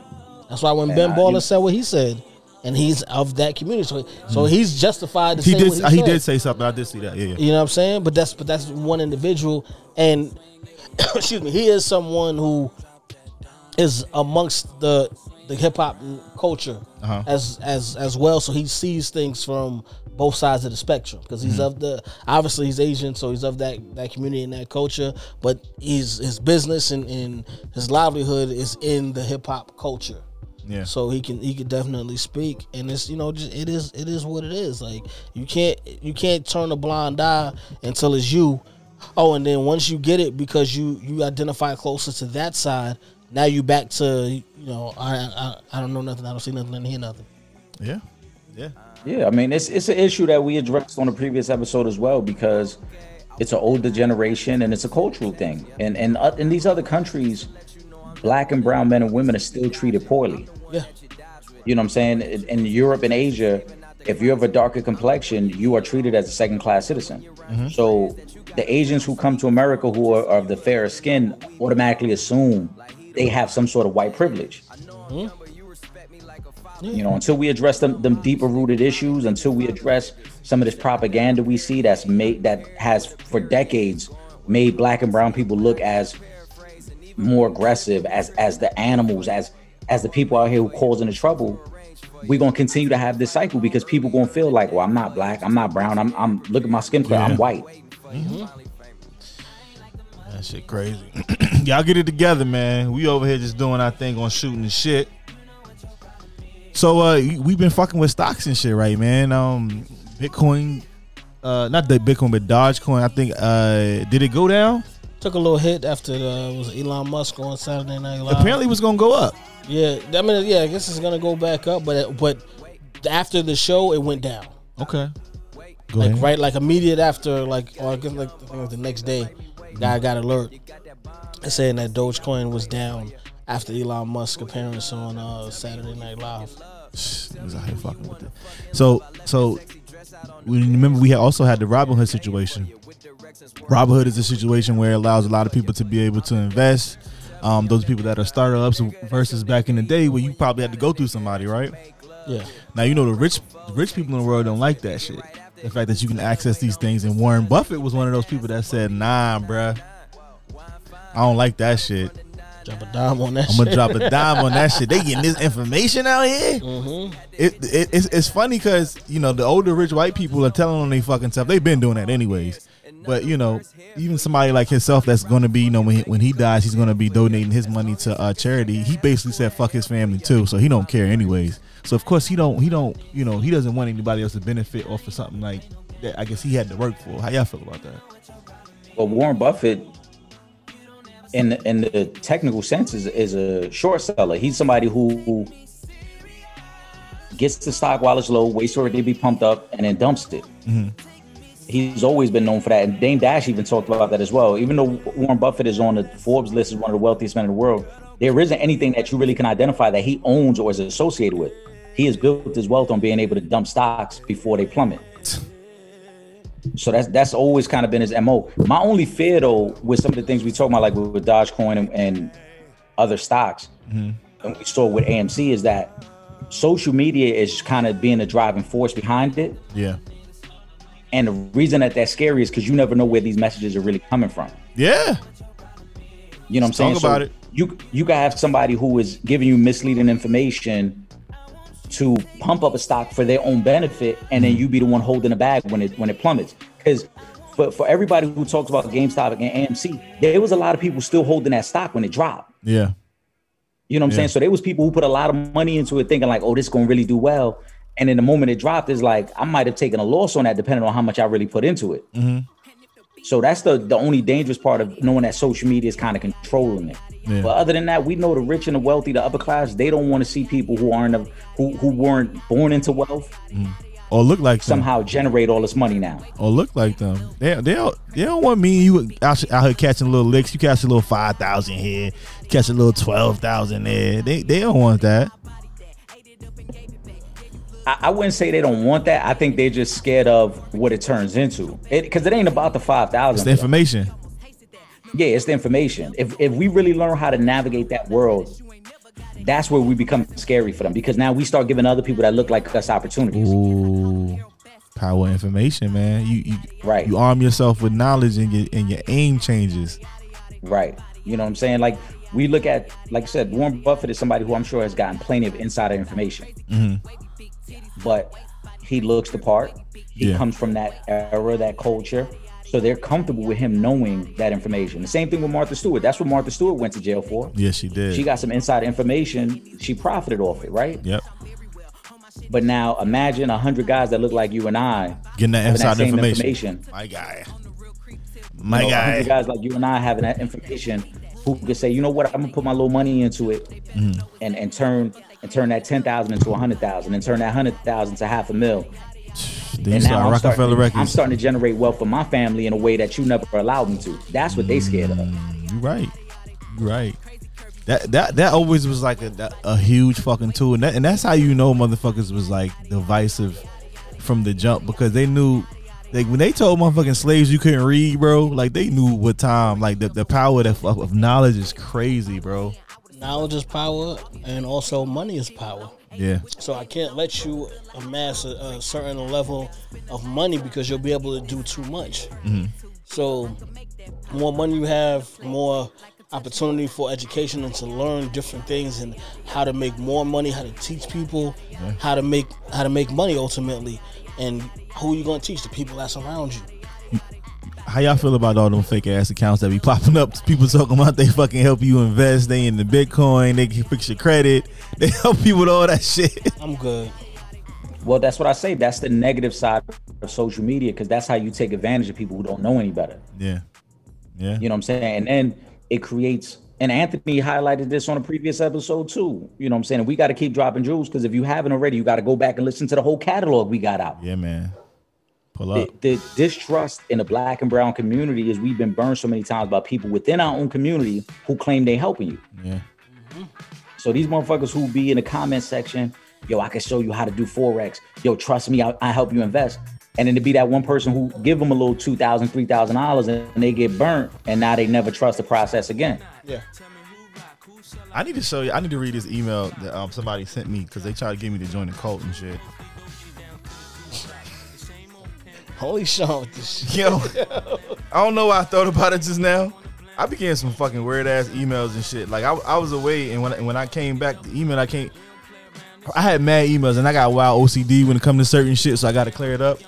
That's why when And Ben I- Baller you- said what he said, and he's of that community, so, so he's justified to He say did what he, he, said. did say something. I did see that. Yeah, yeah. You know what I'm saying? But that's but that's one individual, and [COUGHS] excuse me, he is someone who is amongst the the hip hop culture Uh-huh. as as as well. So he sees things from both sides of the spectrum because he's of the obviously he's Asian, so he's of that that community and that culture. But he's his business and, and his livelihood is in the hip hop culture. Yeah. So he can he can definitely speak, and it's you know just, it is it is what it is. Like you can't you can't turn a blind eye until it's you. Oh, and then once you get it because you you identify closer to that side, now you back to you know I I, I don't know nothing, I don't see nothing, I don't hear nothing. Yeah. Yeah. Yeah, I mean it's it's an issue that we addressed on a previous episode as well because it's an older generation and it's a cultural thing. And and uh, in these other countries, black and brown men and women are still treated poorly. Yeah, You know what I'm saying? In, in Europe and Asia, if you have a darker complexion, you are treated as a second class citizen. Mm-hmm. So the Asians who come to America who are, are of the fairer skin automatically assume they have some sort of white privilege. Hmm? You know, until we address them, them deeper rooted issues, until we address some of this propaganda we see that's made that has for decades made black and brown people look as more aggressive, as as the animals, as as the people out here who causing the trouble, we're gonna continue to have this cycle because people gonna feel like, well, I'm not black, I'm not brown, I'm I'm look at my skin color, Yeah. I'm white. That shit crazy. [CLEARS THROAT] Y'all get it together, man. We over here just doing our thing on shooting and shit. So uh we've been fucking with stocks and shit, right, man? Um Bitcoin uh not the Bitcoin but Dogecoin, I think uh did it go down? Took a little hit after the was Elon Musk on Saturday Night Live. Apparently it was gonna go up. yeah. I mean, yeah, I guess it's gonna go back up, but but after the show, it went down. Okay. Go like ahead. right like immediate after like or I guess like, think the next day guy got alert saying that Dogecoin was down after Elon Musk appearance on uh, Saturday Night Live. Was out here fucking with it. So so we remember we also had the Robinhood situation. Robinhood is a situation where it allows a lot of people to be able to invest. Um, those people that are startups versus back in the day where you probably had to go through somebody, right? Yeah, Now you know the rich the rich people in the world don't like that shit. The fact that you can access these things, and Warren Buffett was one of those people that said, "Nah, bruh, I don't like that shit. drop a dime on that. I'm gonna shit. drop a dime on that shit. They getting this [LAUGHS] information out here. Mm-hmm. It, it it's, it's funny because you know the older rich white people are telling on they fucking stuff. They've been doing that anyways. But you know, even somebody like himself that's going to be, you know, when he, when he dies, he's going to be donating his money to uh, charity. He basically said fuck his family too, so he don't care anyways. So of course he don't he don't you know he doesn't want anybody else to benefit off of something like that. I guess he had to work for. How y'all feel about that? Well, Warren Buffett, in the, in the technical sense, is, is a short seller. He's somebody who, who gets the stock while it's low, waits for it to be pumped up, and then dumps it. He's always been known for that. And Dame Dash even talked about that as well. Even though Warren Buffett is on the Forbes list as one of the wealthiest men in the world, there isn't anything that you really can identify that he owns or is associated with. He has built his wealth on being able to dump stocks before they plummet. So that's that's always kind of been his mo. My only fear though, with some of the things we talk about, like with, Dogecoin and, and other stocks, mm-hmm. and we saw with AMC, is that social media is kind of being a driving force behind it. Yeah, And the reason that that's scary is because you never know where these messages are really coming from. yeah, You know what I'm saying? talk about it. You you to have somebody who is giving you misleading information to pump up a stock for their own benefit, and then you be the one holding the bag when it when it plummets. Because for, for everybody who talks about GameStop and AMC, there was a lot of people still holding that stock when it dropped. yeah, You know what I'm Yeah. saying? So there was people who put a lot of money into it, thinking like, "Oh, this is gonna really do well." And in the moment it dropped, it's like I might have taken a loss on that, depending on how much I really put into it. Mm-hmm. So that's the the only dangerous part of knowing that social media is kind of controlling it. Yeah. But other than that, we know the rich and the wealthy, the upper class, they don't want to see people who aren't a, who who weren't born into wealth or look like them. somehow generate all this money now. or look like them. They they don't they don't want me you out, out here catching little licks. You catch a little five thousand here, catch a little twelve thousand there. They they don't want that. I, I wouldn't say they don't want that. I think they're just scared of what it turns into. It because it ain't about the five thousand. It's the information. Yeah, it's the information. If if we really learn how to navigate that world, that's where we become scary for them because now we start giving other people that look like us opportunities. Ooh, power information, man. You you Right. You arm yourself with knowledge, and your and your aim changes. Right. You know what I'm saying? Like we look at, like I said, Warren Buffett is somebody who I'm sure has gotten plenty of insider information. Mm-hmm. But he looks the part. He Yeah. comes from that era, that culture. So they're comfortable with him knowing that information. The same thing with Martha Stewart. That's what Martha Stewart went to jail for. Yes, she did. She got some inside information. She profited off it, right? yep. But now imagine a hundred guys that look like you and I Getting that inside that same information. information. My guy. You My know, a hundred guy. guys like you and I having that information who could say, you know what, I'm gonna put my little money into it Mm-hmm. and and turn and turn that ten thousand into a hundred thousand and turn that hundred thousand to half a mil. Then you And now start I'm Roc-A-Fella starting, Records. I'm starting to generate wealth for my family in a way that you never allowed me to. That's what they mm, scared of. You're right. Right. That that that always was like a, a huge fucking tool, and that, and that's how you know motherfuckers was like divisive from the jump because they knew. Like when they told motherfucking slaves you couldn't read, bro, like they knew what time. Like the, the power of, of knowledge is crazy, bro. Knowledge is power, and also money is power. Yeah, So I can't let you amass a, a certain level of money because you'll be able to do too much. Mm-hmm. So, more money you have, more opportunity for education and to learn different things and how to make more money, how to teach people how to make how to make money ultimately, and who are you gonna teach the people that's around you. How y'all feel about all them fake ass accounts that be popping up? People talking about they fucking help you invest. They in the Bitcoin. They can fix your credit. [LAUGHS] They help you with all that shit. I'm good. Well, that's what I say. That's the negative side of social media because that's how you take advantage of people who don't know any better. Yeah, yeah. You know what I'm saying? And then it creates and Anthony highlighted this on a previous episode too. You know what I'm saying? And we got to keep dropping jewels because if you haven't already, you got to go back and listen to the whole catalog we got out. Yeah, man. Pull The, up. the distrust in the black and brown community is we've been burned so many times by people within our own community who claim they helping you. Yeah. So these motherfuckers who be in the comment section, yo, I can show you how to do forex. Yo, trust me, I, I help you invest. And then to be that one person who give them a little two thousand, three thousand dollars, and they get burnt, and now they never trust the process again. Yeah. I need to show you. I need to read this email that um, somebody sent me because they tried to get me to join the cult and shit. Holy Sean with this shit. [LAUGHS] Yo, I don't know why I thought about it just now. I be getting some fucking weird ass emails and shit. Like I, I was away, and when I, when I came back, the email I came, I had mad emails, and I got wild OCD when it comes to certain shit, so I got to clear it up.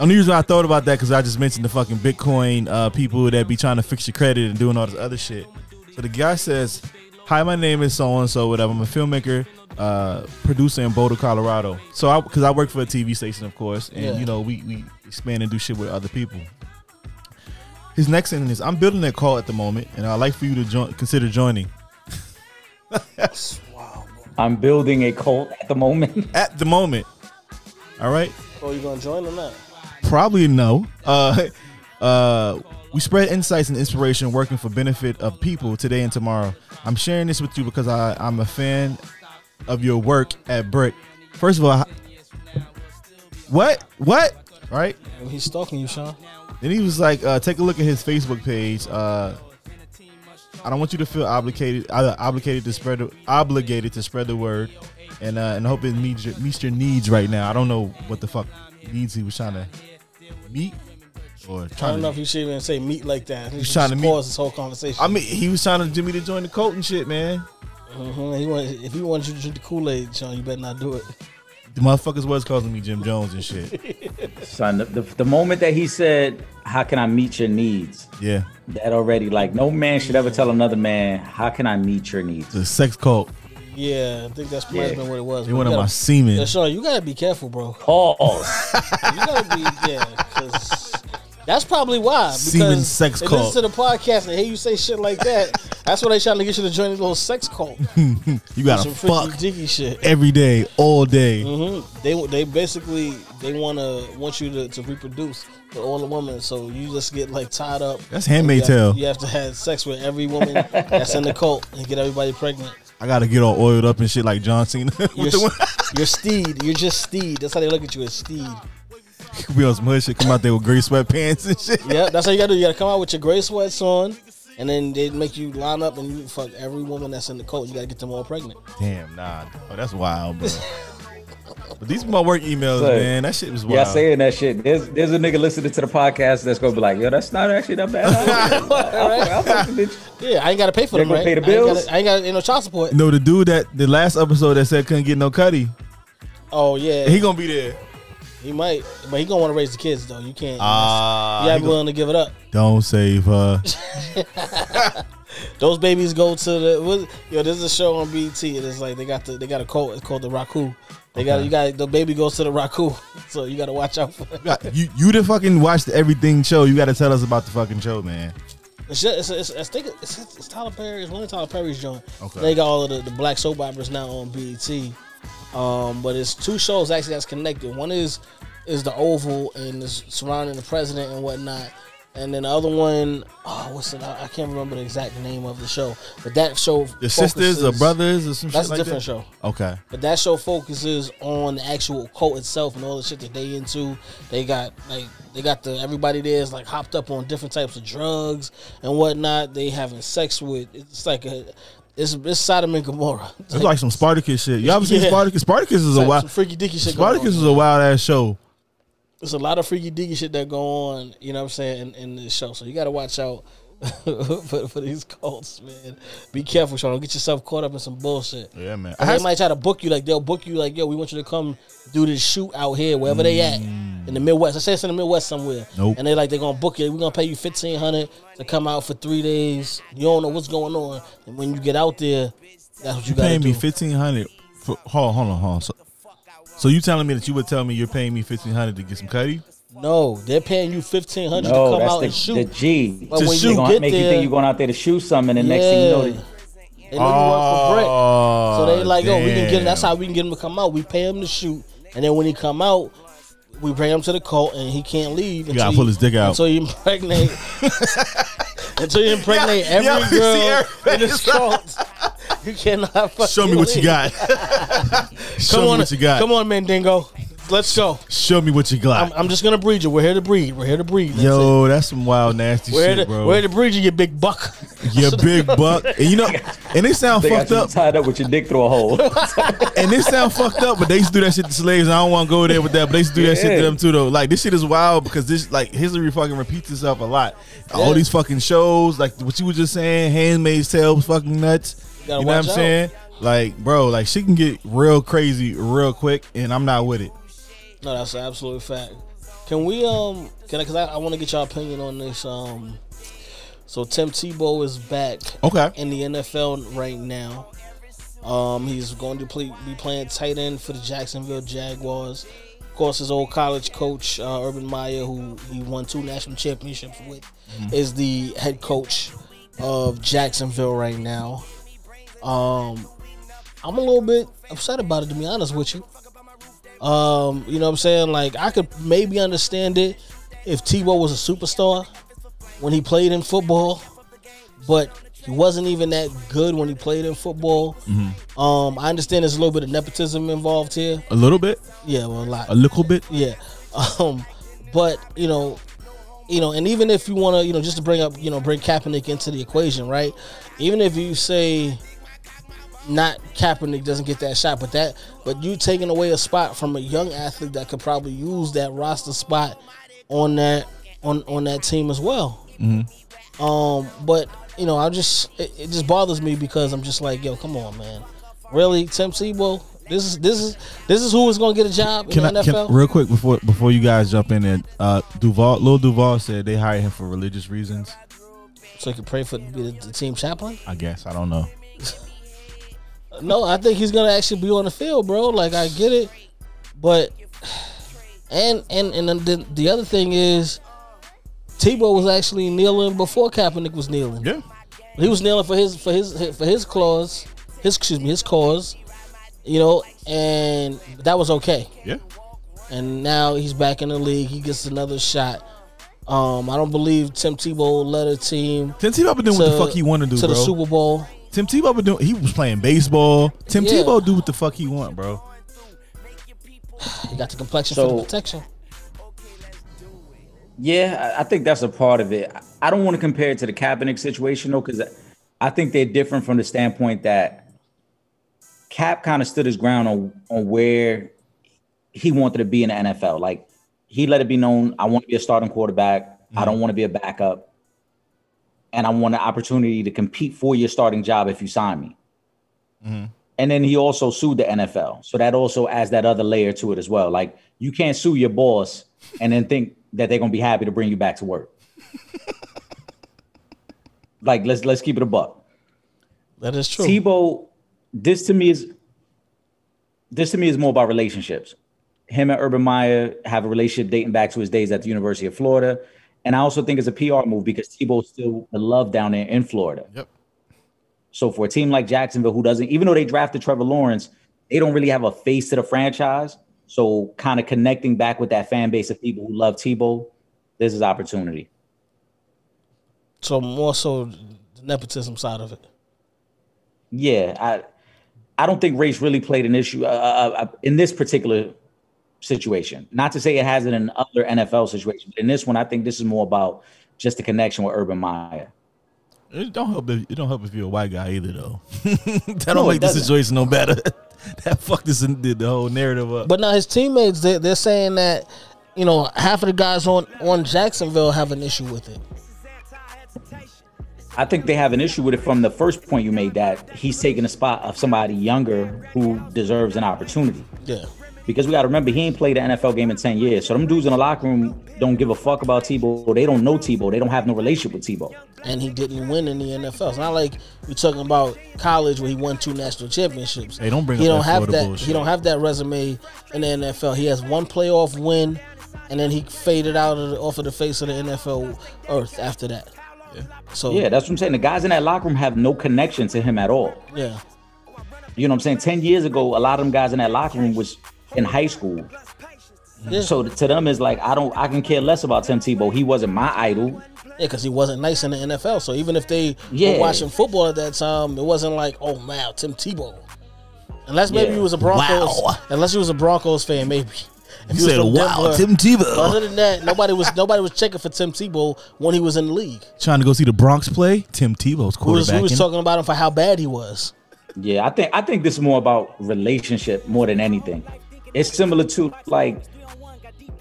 Only reason I thought about that because I just mentioned the fucking Bitcoin uh, people that be trying to fix your credit and doing all this other shit. So the guy says, "Hi, my name is so and so. Whatever. I'm a filmmaker, uh, producer in Boulder, Colorado. So I because I work for a TV station, of course, and Yeah. you know we we expand and do shit with other people." His next sentence is, "I'm building a call at the moment, and I'd like for you to join, consider joining." Wow. [LAUGHS] I'm building a cult at the moment. [LAUGHS] At the moment, all right. Oh, you gonna join or not? Probably no. Uh, [LAUGHS] uh, we spread insights and inspiration working for benefit of people today and tomorrow. I'm sharing this with you because I, I'm a fan of your work at Brick. First of all, h- what? What? Right? He's stalking you, Sean. Then he was like, uh, take a look at his Facebook page. Uh, I don't want you to feel obligated uh, obligated to spread the, obligated to spread the word, and uh, and I hope it meets your, meets your needs right now. I don't know what the fuck needs he was trying to meet or I don't know if you should even say meet like that. He He's trying just to meet- pause this whole conversation. I mean, he was trying to get me to join the cult and shit, man. Mhm. he want, if he wants you to drink the Kool Aid, Sean, you better not do it. The motherfuckers was calling me Jim Jones and shit. [LAUGHS] Son, the, the, the moment that he said, How can I meet your needs? Yeah, That already, like, no man should ever tell another man, How can I meet your needs? the sex cult. Yeah, I think that's might have Yeah. been what it was. They but one you of my gotta- semen. Yeah, Sean, you gotta be careful, bro. Pause. You gotta be, yeah, because that's probably why. Because Semen sex they cult. listen to the podcast and hear you say shit like that. that's why they trying to get you to join a little sex cult. [LAUGHS] You gotta Some fuck diggy shit. every day, all day. hmm They they basically they want to want you to, to reproduce with all the women, so you just get like tied up. That's have- Tale. You have to have sex with every woman that's in the [LAUGHS] cult and get everybody pregnant. I gotta get all oiled up and shit like John Cena. [LAUGHS] You're, you're steed. You're just steed. That's how they look at you as steed. Be on some hood shit. Come out there with gray sweatpants and shit. Yeah, that's how you gotta do. You gotta come out with your gray sweats on, and then they make you line up and you fuck every woman that's in the cult. You gotta get them all pregnant. Damn, nah, oh, that's wild, bro. but these are my work emails, Say, man. That shit was wild. yeah, saying that shit. There's there's a nigga listening to the podcast that's gonna be like, Yo, that's not actually that bad. I'll, I'll, fuck the bitch. Yeah, I ain't gotta pay for They them, right? pay the I ain't bills? gotta- I ain't got ain't no child support. no, the dude that the last episode that said couldn't get no cutty, Oh yeah, he gonna be there. He might, but he gonna want to raise the kids though. You can't. Ah, you gotta be willing to give it up. don't save her. [LAUGHS] [LAUGHS] Those babies go to the what, yo. There's a show on BT, and It's like they got the they got a cult. It's called the Raku. They got you got the baby goes to the Raku. [LAUGHS] So you got to watch out for. It. God, you you the fucking watch the everything show. You got to tell us about the fucking show, man. It's, just, it's, it's, it's, I think it's, it's Tyler Perry. It's one of Tyler Perry's joint. Okay. They got all of the, the black soap operas now on BET. Um, but it's two shows actually that's connected. One is is the Oval and is surrounding the president and whatnot. And then the other one, oh, what's it? I I can't remember the exact name of the show. But that show, Your sisters or brothers or some That's shit a like different that. show. Okay, But that show focuses on the actual cult itself and all the shit that they into. They got like they got the everybody there is like hopped up on different types of drugs and whatnot. They having sex with it's like a it's it's Sodom and Gomorrah. it's like some Spartacus shit. You ever seen Yeah. Spartacus? Spartacus is a wild. some freaky dicky shit. going Spartacus on. is a wild ass show. There's a lot of freaky dicky shit that go on. You know what I'm saying in, in this show. So you got to watch out. [LAUGHS] for, for these cults, man. Be careful, Sean. Don't get yourself caught up in some bullshit. Yeah, man. I they might try to book you like they'll book you like yo, we want you to come do this shoot out here wherever they at mm. In the Midwest. I say it's in the Midwest somewhere. Nope. And they like they're gonna book you. We're gonna pay you fifteen hundred to come out for three days. You don't know what's going on, and when you get out there, that's what you, You gotta paying do. me fifteen hundred? Hold on, hold on, hold on. So, so you telling me that you would tell me you're paying me fifteen hundred to get some cutty? no, they're paying you fifteen hundred No, to come out the, and shoot. the G. But To when shoot. you get make you there, think you're going out there to shoot something, and the next thing you know, yeah. they- They know you work for Brick. Oh, So they like, yo, we can get him. That's oh, how we can get him to come out. We pay him to shoot, and then when he come out, we bring him to the cult, and he can't leave. You gotta pull his dick out. until you impregnate. [LAUGHS] until you impregnate Yeah, every yeah, girl in this cult. [LAUGHS] You cannot fucking Show me what you leave. got. [LAUGHS] Come Show me on, what you got. come on, Mandingo. Let's go. Show me what you got. I'm, I'm just gonna breed you. We're here to breed. We're here to breed. That's it. Yo, that's some wild nasty we're here shit, to, bro. we're here to breed you, you big buck. you big buck, and you know, and they sound they got fucked you up, tied up with your dick through a hole. [LAUGHS] and they sound fucked up, but they used to do that shit to slaves. I don't want to go there with that, but they used to do that shit to them too, though. Like this shit is wild because this, like, history fucking repeats itself a lot. All these fucking shows, like what you were just saying, Handmaid's Tale, was fucking nuts. You, gotta know what I'm out. saying? Like, bro, like she can get real crazy real quick, and I'm not with it. No, that's an absolute fact. Can we um? Can I? Cause I, I want to get your opinion on this. Um, so Tim Tebow is back Okay. in the NFL right now. Um, he's going to play, be playing tight end for the Jacksonville Jaguars. Of course, his old college coach uh, Urban Meyer, who he won two national championships with, is the head coach of Jacksonville right now. Um, I'm a little bit upset about it, to be honest with you. Um, you know what I'm saying? Like, I could maybe understand it if Tebow was a superstar when he played in football, but he wasn't even that good when he played in football. Um, I understand there's a little bit of nepotism involved here. A little bit, Yeah, well, a lot. a little bit. Yeah. Um, but you know, you know, and even if you want to, you know, just to bring up, you know, bring Kaepernick into the equation, right? Even if you say not Kaepernick doesn't get that shot, but that, but you taking away a spot from a young athlete that could probably use that roster spot on that on on that team as well. Um, but you know, I just it, it just bothers me because I'm just like, yo, come on, man, really, Tim Tebow. This is this is this is who is going to get a job in Can the I, NFL. can, real quick before before you guys jump in and uh Duval Lil Duval said they hired him for religious reasons. so he could pray for the, the team chaplain. I guess I don't know. [LAUGHS] No, I think he's gonna actually be on the field, bro. Like I get it, but and and and then the, the other thing is, Tebow was actually kneeling before Kaepernick was kneeling. Yeah, He was kneeling for his for his for his clause, his excuse me, his cause. You know, and that was okay. yeah. And now he's back in the league. He gets another shot. Um, I don't believe Tim Tebow led a team Tim Tebow been doing what the fuck he want to do, to bro. the Super Bowl. Tim Tebow been doing. He was playing baseball. Tim Yeah. Tebow do what the fuck he want, bro. [SIGHS] He got the complexion So- for the protection. Yeah, I I think that's a part of it. I don't want to compare it to the Kaepernick situation though, because I think they're different from the standpoint that Cap kind of stood his ground on on where he wanted to be in the NFL. Like he let it be known, I want to be a starting quarterback. I mm-hmm. don't want to be a backup, and I want an opportunity to compete for your starting job if you sign me. Mm-hmm. And then he also sued the NFL, so that also adds that other layer to it as well. Like you can't sue your boss and then think that they're gonna be happy to bring you back to work. [LAUGHS] like let's let's keep it a buck. That is true. Tebow, this to me is this to me is more about relationships. Him and Urban Meyer have a relationship dating back to his days at the University of Florida. And I also think it's a PR move because Tebow's still beloved down there in Florida. Yep. So for a team like Jacksonville, who doesn't, even though they drafted Trevor Lawrence, they don't really have a face to the franchise. So kind of connecting back with that fan base of people who love Tebow, this is opportunity. So more so the nepotism side of it. Yeah, I I don't think race really played an issue uh, uh, uh, in this particular situation. Not to say it hasn't in other NFL situations, but in this one, I think this is more about just the connection with Urban Meyer. It don't help. If, it don't help if you're a white guy either, though. [LAUGHS] that No, don't make the situation no better. [LAUGHS] that fucked this and did the whole narrative up. But now his teammates, they, they're saying that, you know, half of the guys on on Jacksonville have an issue with it. I think they have an issue with it from the first point you made that he's taking a spot of somebody younger who deserves an opportunity. Yeah. Because we got to remember, he ain't played an NFL game in 10 years. So them dudes in the locker room don't give a fuck about Tebow. They don't know Tebow. They don't have no relationship with Tebow. And he didn't win in the NFL. It's not like you're talking about college where he won two national championships. Hey, don't bring he up don't that have that. bullshit. He don't have that resume in the NFL. He has one playoff win, and then he faded out of the, off of the face of the NFL earth after that. So Yeah, that's what I'm saying. The guys in that locker room have no connection to him at all. yeah. You know what I'm saying? 10 years ago, a lot of them guys in that locker room was in high school. Yeah. So to them, it's like, I don't, I can care less about Tim Tebow. He wasn't my idol. Yeah, because he wasn't nice in the NFL. So even if they Yeah. were watching football at that time, it wasn't like, oh man, Tim Tebow. Unless maybe Yeah. he was a Broncos. Wow. Unless he was a Broncos fan, maybe. If you said, "Wow, Denver- Tim But Tebow," Other than that, nobody was nobody was checking for Tim Tebow when he was in the league. trying to go see the Bronx play. Tim Tebow's Who was, who quarterback. was talking about him for how bad he was? Yeah, I think I think this is more about relationship more than anything. It's similar to like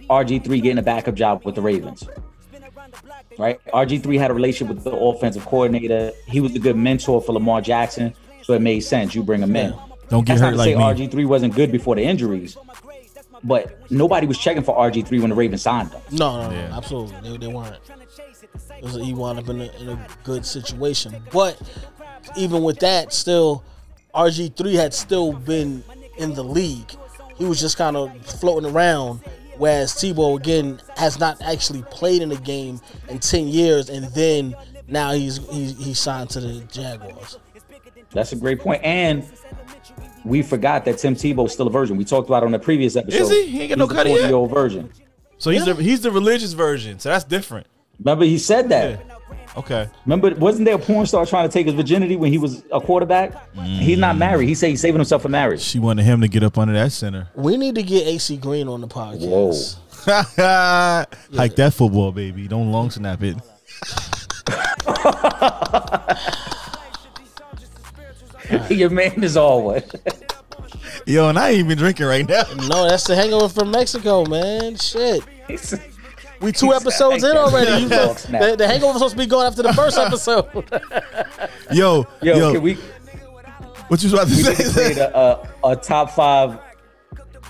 RG3 getting a backup job with the Ravens. Right? RG3 had a relationship with the offensive coordinator. He was a good mentor for Lamar Jackson, so it made sense. You bring him in. Don't get That's not hurt to like say me. RG3 wasn't good before the injuries. but nobody was checking for RG three when the Ravens signed him. No, no, no, Yeah. absolutely. They, they weren't. It was, he wound up in a, in a good situation. But even with that, still, RG3 had still been in the league. He was just kind of floating around. Whereas Tebow, again, has not actually played in a game in 10 years. And then now he's he's, he's signed to the Jaguars. That's a great. And we forgot that Tim Tebow's still a virgin. We talked about it on the previous episode. Is he? He ain't got no He's cut yet? 40 year old virgin. So he's the he's the religious version. So that's different. Remember, he said that. Okay. Remember, wasn't there a porn star trying to take his virginity when he was a quarterback? He's not mm. married. He said he's saving himself for marriage. She wanted him to get up under that center. We need to get AC Green on the podcast. Whoa. [LAUGHS] Hike that football, baby. Don't long snap it. [LAUGHS] Your man is all what? Yo, and I ain't even drinking right now. No, that's the hangover from Mexico, man. Shit. [LAUGHS] He's- We two episodes in already. You Dog the, the hangover supposed to be going after the first [LAUGHS] episode. Yo, Yo, yo, can we what you was about to we need to say? create a, a, a top five,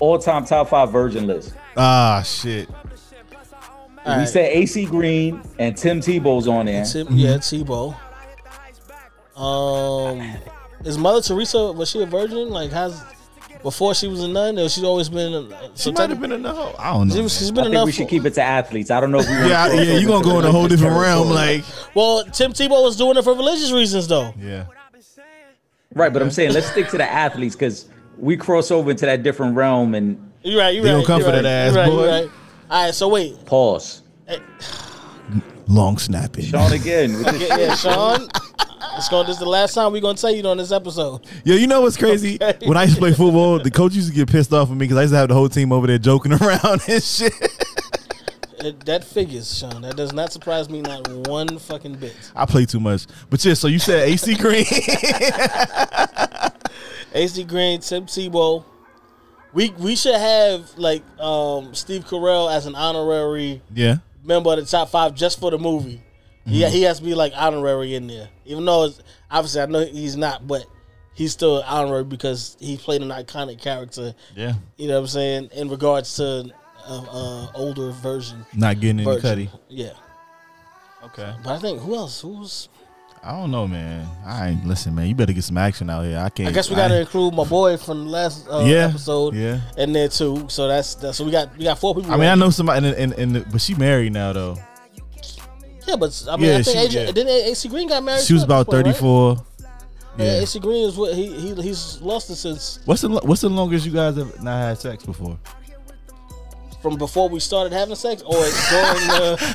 all time top five virgin list? ah, shit. We Alright. said AC Green and Tim Tebow's on there. Tim, yeah, Tebow. Um, is Mother Teresa was she a virgin? Like, has before she was a nun, or she's always been? A, She might have been a nun. I don't know. She was, man. she's I been think enough. we should keep it to athletes. I don't know if we [LAUGHS] want yeah, to yeah, you gonna go in a whole different realm, like well, Tim Tebow was doing it for religious reasons, though. yeah. right. But I'm saying let's stick to the athletes because we cross over into that different realm and you're right. You They right. gonna come you for right, that ass, you right, you boy. right. All right. So wait, pause. Long snapping. Sean again. With [LAUGHS] this yeah, yeah, Sean. It's going. This is the last time we're gonna tell you on this episode. Yo, you know what's crazy? [LAUGHS] Okay. When I used to play football, the coach used to get pissed off with me because I used to have the whole team over there joking [LAUGHS] around and shit. It, that figures, Sean. That does not surprise me not one fucking bit. I play too much. But yeah, so you said AC Green. [LAUGHS] AC Green, Tim Tebow. We we should have like um, Steve Carell as an honorary yeah. member of the top five just for the movie. Yeah, he has to be like honorary in there, even though it's, obviously I know he's not, but he's still honorary because he played an iconic character. Yeah. You know what I'm saying in regards to uh, uh, older version. Not getting any version. cutty. Yeah, Okay. but I think who else? Who's? I don't know, man. I ain't listen, man. You better get some action out here. I can't. I guess we got to include my boy from the last uh, Yeah, episode yeah. in there too. So that's, that's so we got we got four people. I mean, I right? know somebody, and, and, and but she married now though. Yeah, but I mean, Yeah, I think she- Adrian, yeah. didn't AC Green got married? She was about this point, right? thirty four. Yeah. AC Green is what he, he he's lost it since What's the What's the longest you guys have not had sex before? from before we started having sex or during the. [LAUGHS]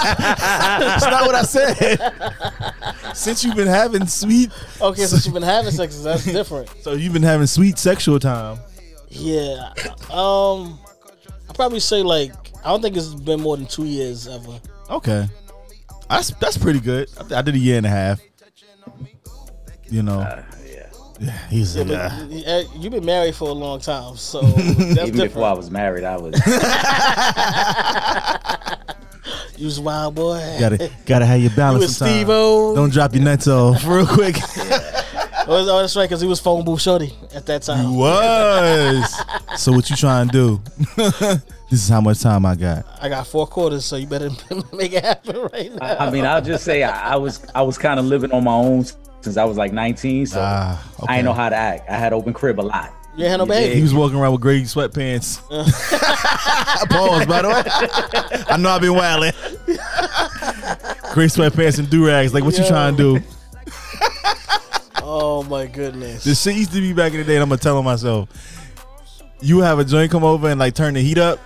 That's not what I said. Since you've been having sweet, Okay, so you've been having sex. That's different. so you've been having sweet sexual time. Yeah. Um, I probably say like I don't think it's been more than two years ever. Okay, that's that's pretty good. I, I did a year and a half. You know, yeah. he's Yeah, a guy. uh, you've been married for a long time, so [LAUGHS] that's even different. before I was married, I was. [LAUGHS] you was a wild boy. Gotta gotta have your balance. was sometime. Steve-O. Don't drop your nuts off real quick. [LAUGHS] Oh, that's right, because he was phone booth shorty at that time. was. So what you trying to do? This is how much time I got. I got four quarters, so you better [LAUGHS] make it happen right now. I mean, I'll just say I, I was I was kind of living on my own since I was like 19, so Ah, I okay. didn't know how to act. I had open crib a lot. You had no baby. dig? He was walking around with gray sweatpants. [LAUGHS] Pause, by the way. I know I've been wilding. gray sweatpants and do rags. Like, what you trying to do? Oh my goodness. This shit used to be back in the day, and I'm gonna tell him myself, you have a joint come over and like turn the heat up,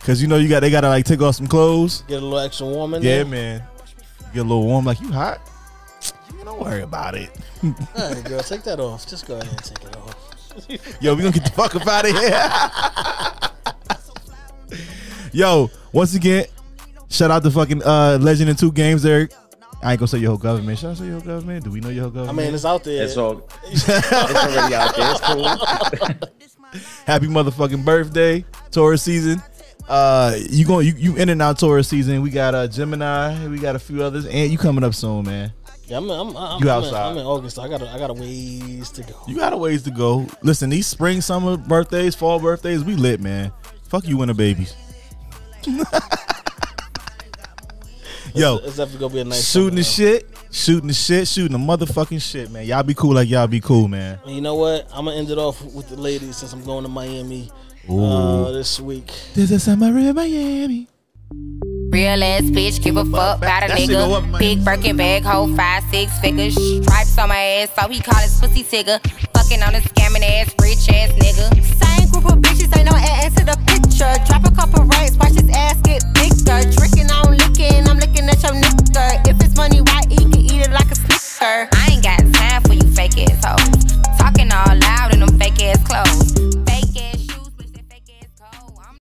cause you know you got they gotta like take off some clothes. Get a little extra warm in Yeah, there. man. Get a little warm. Like you hot? Don't worry about it. [LAUGHS] All right, girl, take that off. Just go ahead and take it off. [LAUGHS] Yo, we gonna get the fuck up out of here. [LAUGHS] Yo, once again, shout out to fucking uh Legend in Two Games, Eric. I ain't gonna say your whole government. Should I say your whole government? Do we know your whole government? I government? mean, it's out there. It's all it's already out there. It's cool. Happy motherfucking birthday, Taurus season. Uh, you going you, you in and out Taurus season. We got uh Gemini, we got a few others, and you coming up soon, man. Yeah, I'm, I'm, I'm, You I'm outside. In, I'm in August. So I got, I got a ways to go. You got a ways to go. Listen, these spring, summer birthdays, fall birthdays, we lit, man. Fuck you winter babies. [LAUGHS] Yo, it's definitely gonna be a nice shooting the shit, shooting the shit, shooting the motherfucking shit, man. Y'all be cool like y'all be cool, man. And you know what? I'm gonna end it off with the ladies since I'm going to Miami uh, this week. This is summer in Miami. Real ass bitch, give a fuck about a nigga. Big Birkin bag, hold five, six figures. Stripes on my ass, so he call his pussy tigger. Fucking on a scamming ass, rich ass nigga. Same group of bitches, ain't no ass to the picture. Drop a couple rights, watch his ass get thicker. Drinking, I'm licking, I'm looking at your nigga. If it's money, why eat can eat it like a snicker? I ain't got time for you fake ass hoes. Talking all loud in them fake ass clothes.